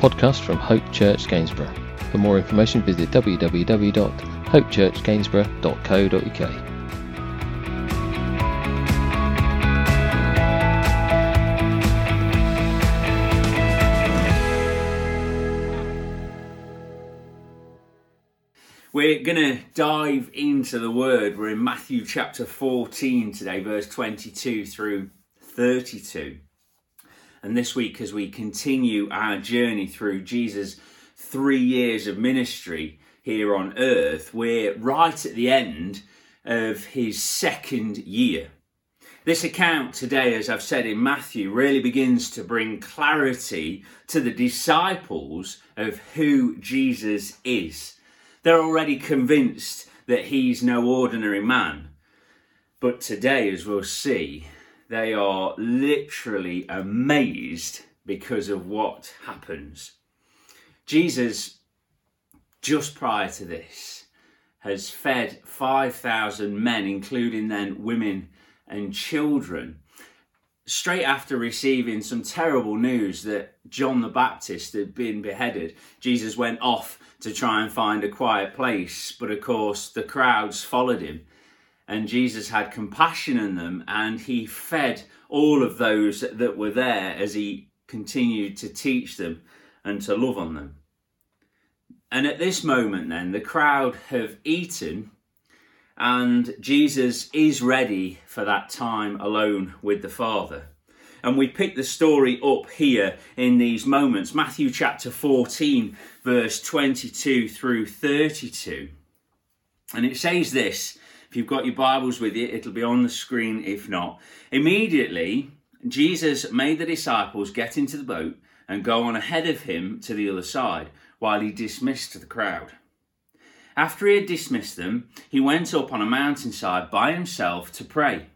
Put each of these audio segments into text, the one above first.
podcast from Hope Church Gainsborough. For more information, visit www.hopechurchgainsborough.co.uk. We're going to dive into the word. We're in Matthew chapter 14 today, verse 22 through 32. And this week, as we continue our journey through Jesus' three years of ministry here on earth, we're right at the end of his second year. This account today, as I've said in Matthew, really begins to bring clarity to the disciples of who Jesus is. They're already convinced that he's no ordinary man. But today, as we'll see, they are literally amazed because of what happens. Jesus, just prior to this, has fed 5,000 men, including then women and children, straight after receiving some terrible news that John the Baptist had been beheaded. Jesus went off to try and find a quiet place, but of course the crowds followed him and Jesus had compassion on them and he fed all of those that were there as he continued to teach them and to love on them. And at this moment, then, the crowd have eaten, and Jesus is ready for that time alone with the Father. And we pick the story up here in these moments Matthew chapter 14, verse 22 through 32. And it says this if you've got your Bibles with you, it'll be on the screen if not. Immediately, Jesus made the disciples get into the boat and go on ahead of him to the other side while he dismissed the crowd. After he had dismissed them, he went up on a mountainside by himself to pray.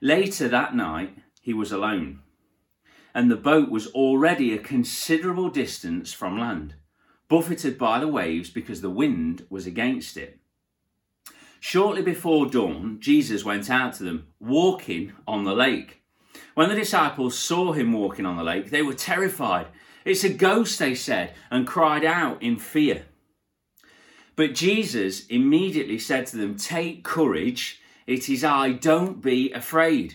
Later that night, he was alone, and the boat was already a considerable distance from land, buffeted by the waves because the wind was against it. Shortly before dawn, Jesus went out to them, walking on the lake. When the disciples saw him walking on the lake, they were terrified. It's a ghost, they said, and cried out in fear. But Jesus immediately said to them, Take courage, it is I, don't be afraid.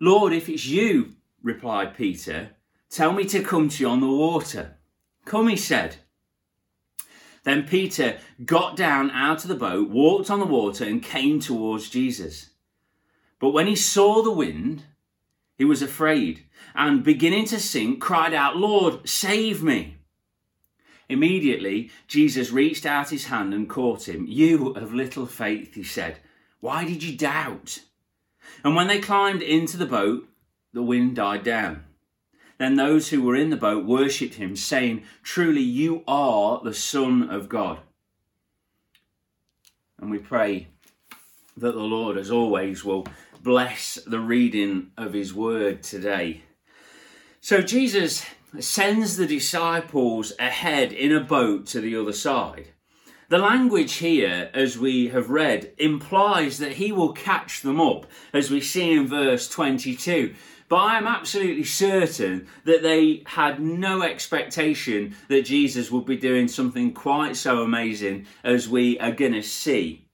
Lord, if it's you, replied Peter, tell me to come to you on the water. Come, he said. Then Peter got down out of the boat, walked on the water, and came towards Jesus. But when he saw the wind, he was afraid, and beginning to sink, cried out, Lord, save me. Immediately, Jesus reached out his hand and caught him. You of little faith, he said, why did you doubt? And when they climbed into the boat, the wind died down. Then those who were in the boat worshipped him, saying, Truly, you are the Son of God. And we pray that the Lord, as always, will bless the reading of his word today. So, Jesus sends the disciples ahead in a boat to the other side. The language here, as we have read, implies that he will catch them up, as we see in verse 22. But I am absolutely certain that they had no expectation that Jesus would be doing something quite so amazing as we are going to see.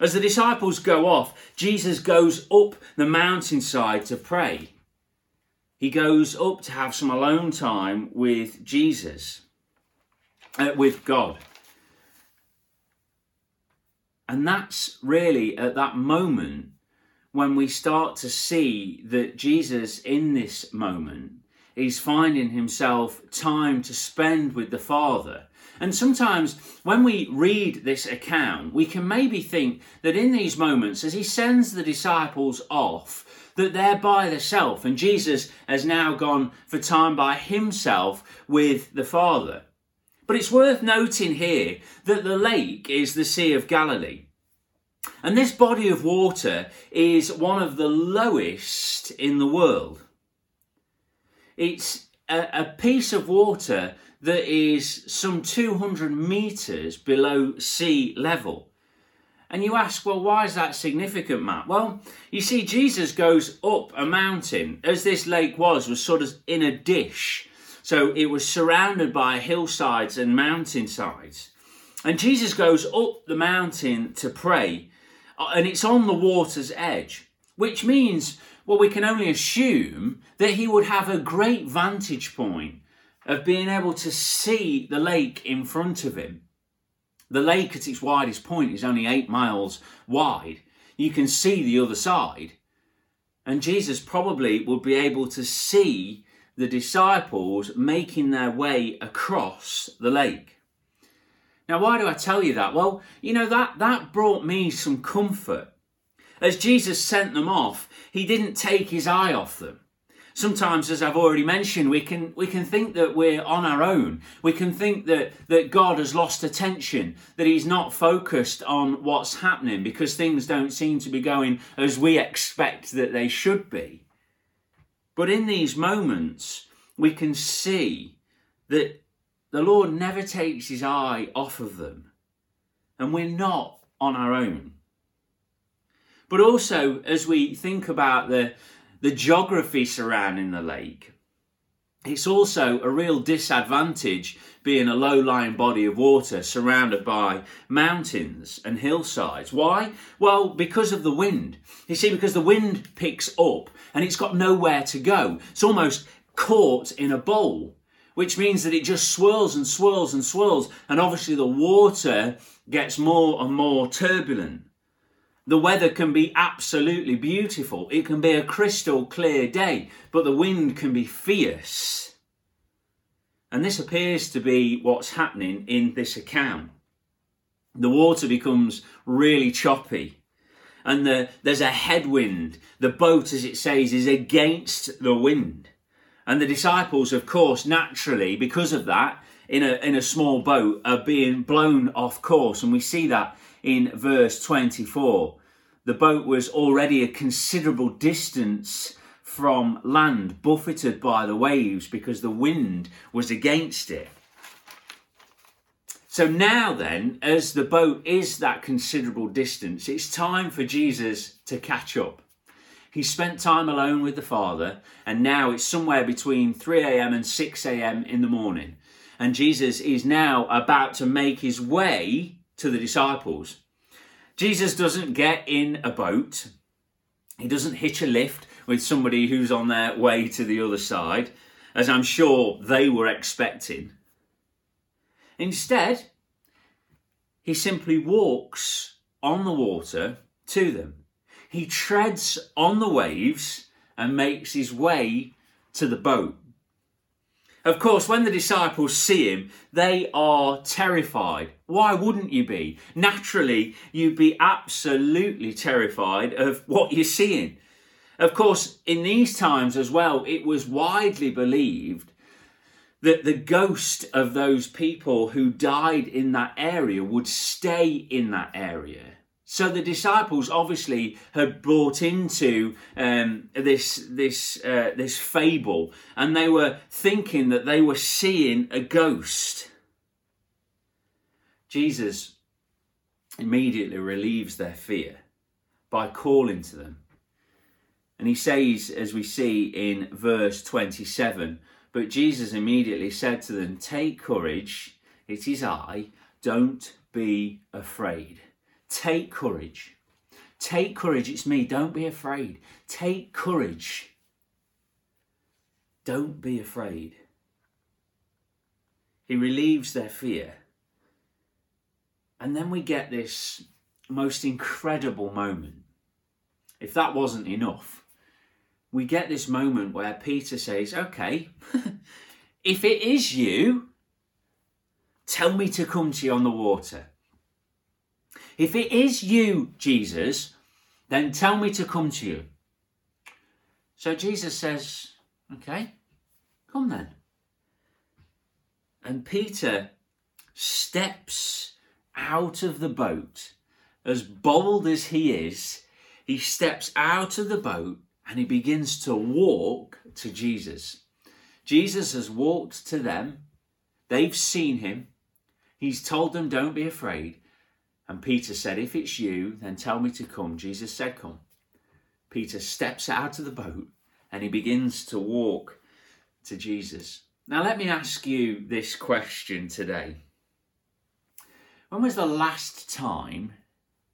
As the disciples go off, Jesus goes up the mountainside to pray. He goes up to have some alone time with Jesus, uh, with God. And that's really at that moment when we start to see that Jesus in this moment is finding himself time to spend with the Father. And sometimes when we read this account, we can maybe think that in these moments, as he sends the disciples off, that they're by themselves and Jesus has now gone for time by himself with the Father. But it's worth noting here that the lake is the Sea of Galilee. And this body of water is one of the lowest in the world. It's a, a piece of water that is some 200 metres below sea level. And you ask, well, why is that significant, Matt? Well, you see, Jesus goes up a mountain, as this lake was, was sort of in a dish So it was surrounded by hillsides and mountainsides. And Jesus goes up the mountain to pray, uh, and it's on the water's edge, which means, well, we can only assume that he would have a great vantage point of being able to see the lake in front of him. The lake at its widest point is only eight miles wide. You can see the other side. And Jesus probably would be able to see the disciples making their way across the lake. Now, why do I tell you that? Well, you know, that, that brought me some comfort. As Jesus sent them off, he didn't take his eye off them. Sometimes, as I've already mentioned, we can, we can think that we're on our own. We can think that, that God has lost attention, that He's not focused on what's happening because things don't seem to be going as we expect that they should be. But in these moments, we can see that the Lord never takes His eye off of them, and we're not on our own. But also, as we think about the, the geography surrounding the lake. It's also a real disadvantage being a low lying body of water surrounded by mountains and hillsides. Why? Well, because of the wind. You see, because the wind picks up and it's got nowhere to go. It's almost caught in a bowl, which means that it just swirls and swirls and swirls, and obviously the water gets more and more turbulent. The weather can be absolutely beautiful. It can be a crystal clear day, but the wind can be fierce. And this appears to be what's happening in this account. The water becomes really choppy and the, there's a headwind. The boat, as it says, is against the wind. And the disciples, of course, naturally, because of that, in a, in a small boat, are being blown off course. And we see that in verse 24. The boat was already a considerable distance from land, buffeted by the waves because the wind was against it. So now, then, as the boat is that considerable distance, it's time for Jesus to catch up. He spent time alone with the Father, and now it's somewhere between 3 a.m. and 6 a.m. in the morning. And Jesus is now about to make his way to the disciples. Jesus doesn't get in a boat, he doesn't hitch a lift with somebody who's on their way to the other side, as I'm sure they were expecting. Instead, he simply walks on the water to them. He treads on the waves and makes his way to the boat. Of course, when the disciples see him, they are terrified. Why wouldn't you be? Naturally, you'd be absolutely terrified of what you're seeing. Of course, in these times as well, it was widely believed that the ghost of those people who died in that area would stay in that area. So the disciples obviously had bought into um, this this uh, this fable, and they were thinking that they were seeing a ghost. Jesus immediately relieves their fear by calling to them. And he says, as we see in verse 27, but Jesus immediately said to them, Take courage, it is I, don't be afraid. Take courage. Take courage. It's me. Don't be afraid. Take courage. Don't be afraid. He relieves their fear. And then we get this most incredible moment. If that wasn't enough, we get this moment where Peter says, Okay, if it is you, tell me to come to you on the water. If it is you, Jesus, then tell me to come to you. So Jesus says, Okay, come then. And Peter steps out of the boat, as bold as he is, he steps out of the boat and he begins to walk to Jesus. Jesus has walked to them, they've seen him, he's told them, Don't be afraid. And Peter said, If it's you, then tell me to come. Jesus said, Come. Peter steps out of the boat and he begins to walk to Jesus. Now, let me ask you this question today. When was the last time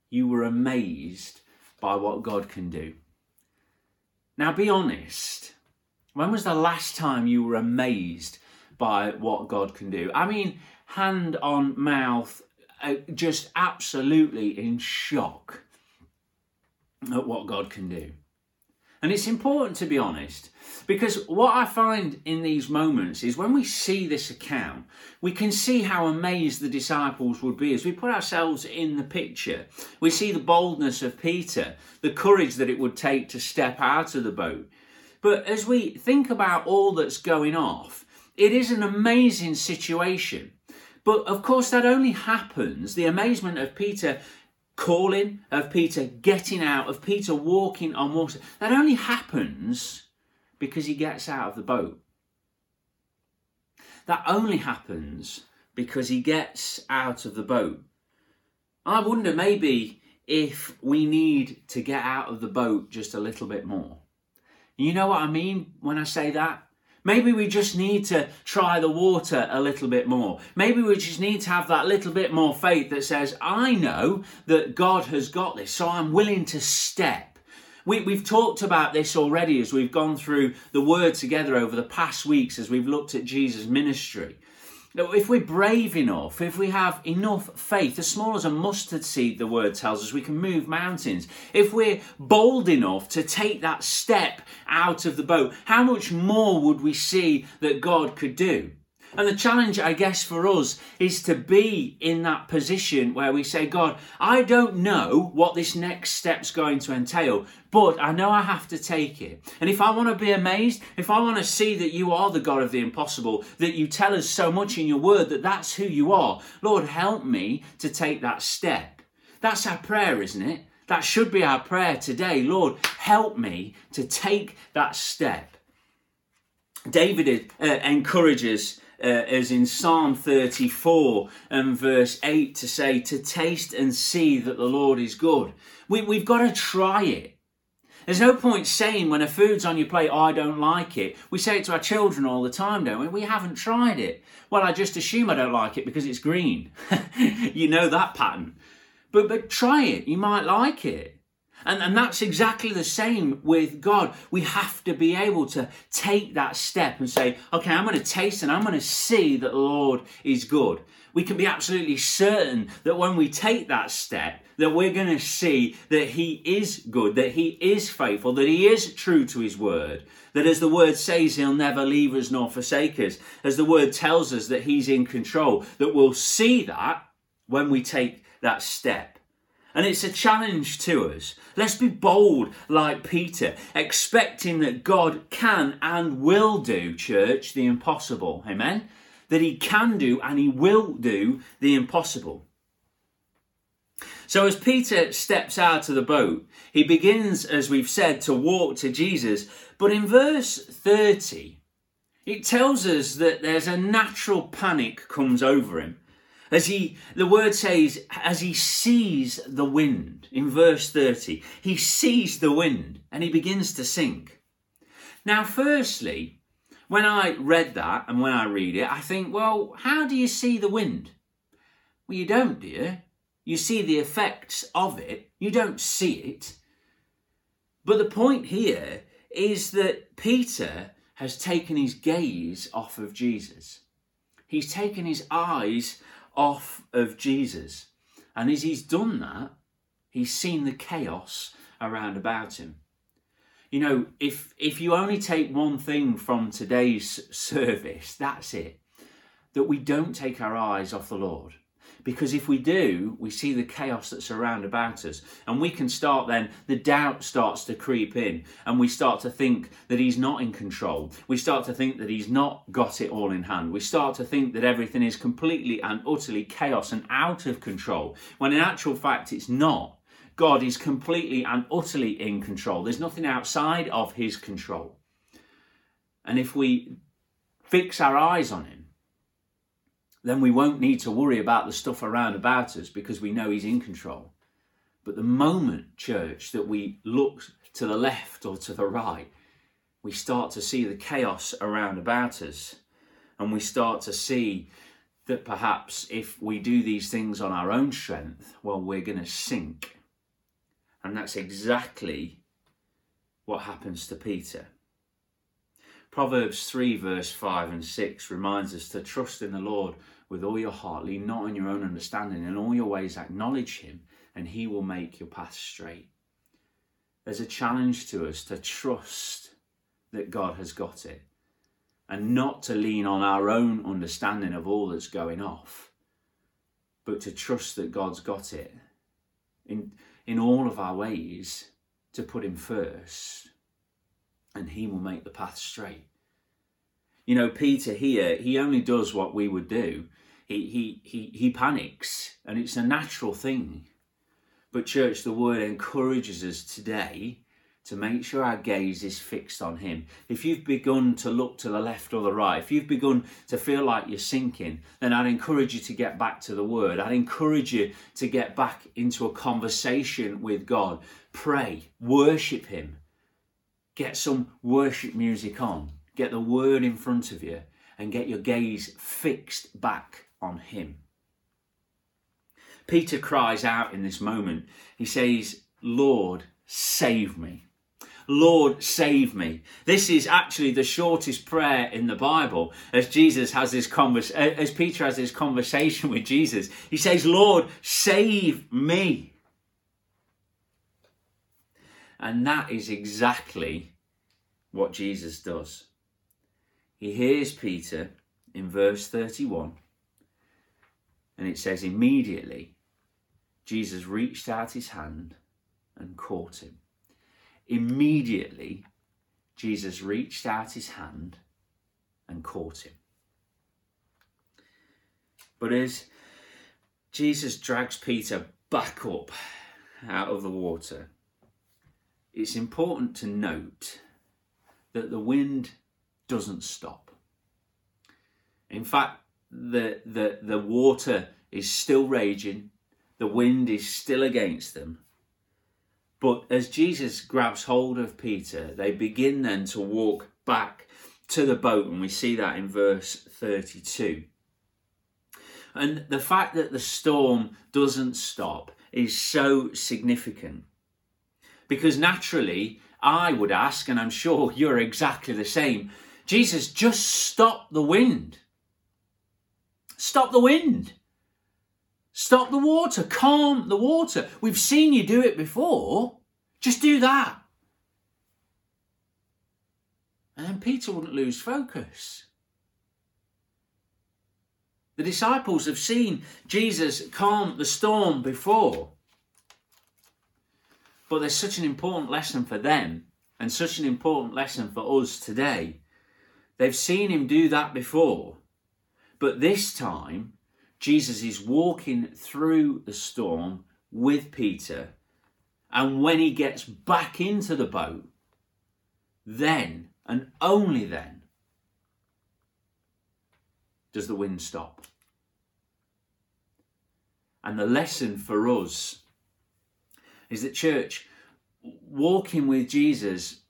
you were amazed by what God can do? Now, be honest. When was the last time you were amazed by what God can do? I mean, hand on mouth, uh, just absolutely in shock at what God can do. And it's important to be honest because what I find in these moments is when we see this account, we can see how amazed the disciples would be as we put ourselves in the picture. We see the boldness of Peter, the courage that it would take to step out of the boat. But as we think about all that's going off, it is an amazing situation. But of course, that only happens, the amazement of Peter calling, of Peter getting out, of Peter walking on water, that only happens because he gets out of the boat. That only happens because he gets out of the boat. I wonder maybe if we need to get out of the boat just a little bit more. You know what I mean when I say that? Maybe we just need to try the water a little bit more. Maybe we just need to have that little bit more faith that says, I know that God has got this, so I'm willing to step. We, we've talked about this already as we've gone through the word together over the past weeks as we've looked at Jesus' ministry if we're brave enough, if we have enough faith, as small as a mustard seed, the word tells us, we can move mountains. If we're bold enough to take that step out of the boat, how much more would we see that God could do? And the challenge, I guess, for us is to be in that position where we say, God, I don't know what this next step's going to entail, but I know I have to take it. And if I want to be amazed, if I want to see that you are the God of the impossible, that you tell us so much in your word that that's who you are, Lord, help me to take that step. That's our prayer, isn't it? That should be our prayer today. Lord, help me to take that step. David uh, encourages uh, as in Psalm 34 and verse 8 to say, to taste and see that the Lord is good. We, we've got to try it. There's no point saying when a food's on your plate, oh, I don't like it. We say it to our children all the time, don't we? We haven't tried it. Well, I just assume I don't like it because it's green. you know that pattern. But, but try it. You might like it. And, and that's exactly the same with God. We have to be able to take that step and say, okay, I'm going to taste and I'm going to see that the Lord is good. We can be absolutely certain that when we take that step, that we're going to see that He is good, that He is faithful, that He is true to His word, that as the word says, He'll never leave us nor forsake us, as the word tells us that He's in control, that we'll see that when we take that step. And it's a challenge to us. Let's be bold like Peter, expecting that God can and will do, church, the impossible. Amen? That he can do and he will do the impossible. So, as Peter steps out of the boat, he begins, as we've said, to walk to Jesus. But in verse 30, it tells us that there's a natural panic comes over him as he the word says as he sees the wind in verse 30 he sees the wind and he begins to sink. Now firstly when i read that and when i read it i think well how do you see the wind? Well you don't do you you see the effects of it. You don't see it. But the point here is that peter has taken his gaze off of jesus. He's taken his eyes off of Jesus. And as he's done that, he's seen the chaos around about him. You know, if if you only take one thing from today's service, that's it. That we don't take our eyes off the Lord. Because if we do, we see the chaos that's around about us. And we can start then, the doubt starts to creep in. And we start to think that he's not in control. We start to think that he's not got it all in hand. We start to think that everything is completely and utterly chaos and out of control. When in actual fact, it's not. God is completely and utterly in control. There's nothing outside of his control. And if we fix our eyes on him, then we won't need to worry about the stuff around about us because we know He's in control. But the moment, church, that we look to the left or to the right, we start to see the chaos around about us. And we start to see that perhaps if we do these things on our own strength, well, we're going to sink. And that's exactly what happens to Peter. Proverbs 3, verse 5 and 6 reminds us to trust in the Lord with all your heart, lean not on your own understanding, in all your ways acknowledge Him, and He will make your path straight. There's a challenge to us to trust that God has got it and not to lean on our own understanding of all that's going off, but to trust that God's got it in, in all of our ways to put Him first, and He will make the path straight. You know, Peter here, he only does what we would do. He, he, he, he panics, and it's a natural thing. But, church, the word encourages us today to make sure our gaze is fixed on Him. If you've begun to look to the left or the right, if you've begun to feel like you're sinking, then I'd encourage you to get back to the Word. I'd encourage you to get back into a conversation with God. Pray, worship Him, get some worship music on, get the Word in front of you, and get your gaze fixed back on Him. Peter cries out in this moment. He says, Lord, save me. Lord, save me. This is actually the shortest prayer in the Bible as Jesus has this convers- as Peter has this conversation with Jesus. He says, Lord, save me. And that is exactly what Jesus does. He hears Peter in verse 31, and it says, Immediately Jesus reached out his hand and caught him. Immediately, Jesus reached out his hand and caught him. But as Jesus drags Peter back up out of the water, it's important to note that the wind doesn't stop. In fact, the, the, the water is still raging, the wind is still against them, but as Jesus grabs hold of Peter, they begin then to walk back to the boat, and we see that in verse 32. And the fact that the storm doesn't stop is so significant. Because naturally, I would ask, and I'm sure you're exactly the same Jesus, just stop the wind. Stop the wind. Stop the water. Calm the water. We've seen you do it before. Just do that. And then Peter wouldn't lose focus. The disciples have seen Jesus calm the storm before. But there's such an important lesson for them and such an important lesson for us today. They've seen him do that before. But this time, Jesus is walking through the storm with Peter. And when he gets back into the boat, then and only then does the wind stop. And the lesson for us is that, church, walking with Jesus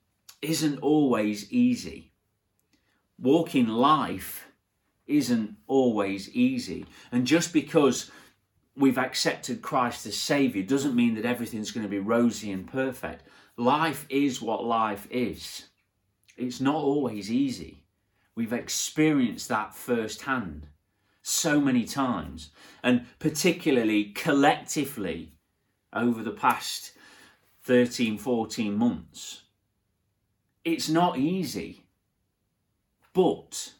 isn't always easy. Walking life isn't always easy. And just because we've accepted Christ as Saviour doesn't mean that everything's going to be rosy and perfect. Life is what life is. It's not always easy. We've experienced that firsthand so many times, and particularly collectively over the past 13, 14 months. It's not easy, but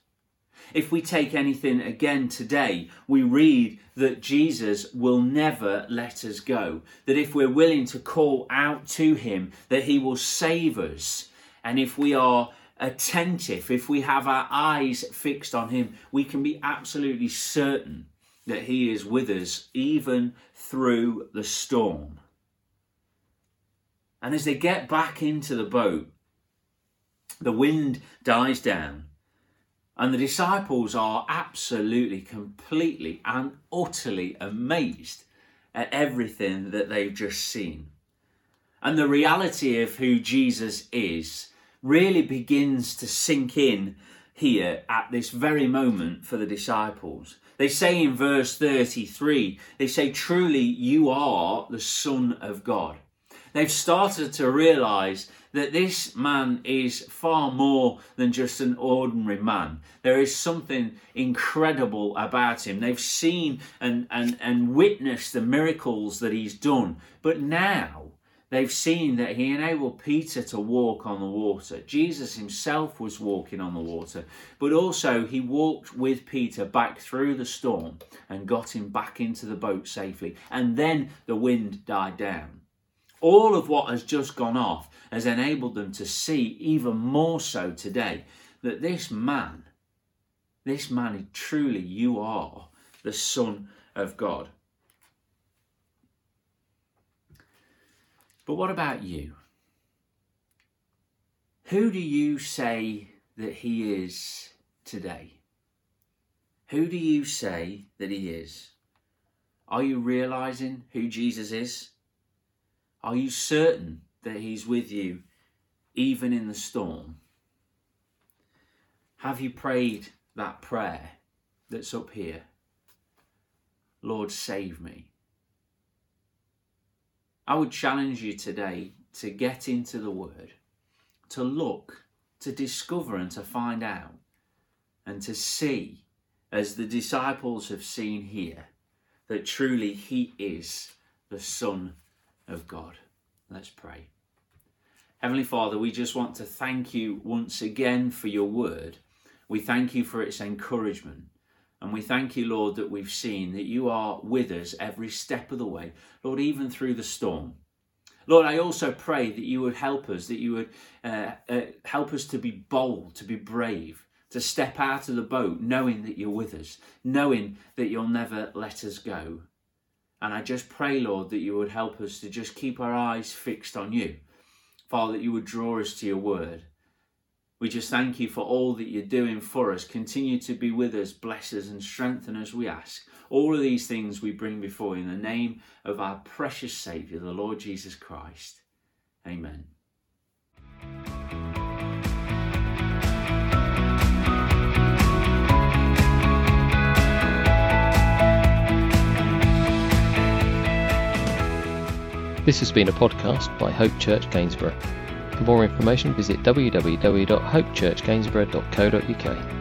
if we take anything again today, we read that Jesus will never let us go. That if we're willing to call out to him, that he will save us. And if we are attentive, if we have our eyes fixed on him, we can be absolutely certain that he is with us even through the storm. And as they get back into the boat, the wind dies down and the disciples are absolutely, completely, and utterly amazed at everything that they've just seen. And the reality of who Jesus is really begins to sink in here at this very moment for the disciples. They say in verse 33, they say, Truly you are the Son of God. They've started to realize that this man is far more than just an ordinary man. There is something incredible about him. They've seen and, and, and witnessed the miracles that he's done. But now They've seen that he enabled Peter to walk on the water. Jesus himself was walking on the water, but also he walked with Peter back through the storm and got him back into the boat safely. And then the wind died down. All of what has just gone off has enabled them to see even more so today that this man, this man, truly you are the Son of God. But what about you? Who do you say that he is today? Who do you say that he is? Are you realizing who Jesus is? Are you certain that he's with you even in the storm? Have you prayed that prayer that's up here? Lord, save me. I would challenge you today to get into the Word, to look, to discover, and to find out, and to see, as the disciples have seen here, that truly He is the Son of God. Let's pray. Heavenly Father, we just want to thank you once again for your word. We thank you for its encouragement. And we thank you, Lord, that we've seen that you are with us every step of the way, Lord, even through the storm. Lord, I also pray that you would help us, that you would uh, uh, help us to be bold, to be brave, to step out of the boat, knowing that you're with us, knowing that you'll never let us go. And I just pray, Lord, that you would help us to just keep our eyes fixed on you. Father, that you would draw us to your word we just thank you for all that you're doing for us. Continue to be with us, bless us, and strengthen us, we ask. All of these things we bring before you in the name of our precious Saviour, the Lord Jesus Christ. Amen. This has been a podcast by Hope Church Gainsborough. For more information, visit www.hopechurchgainsborough.co.uk.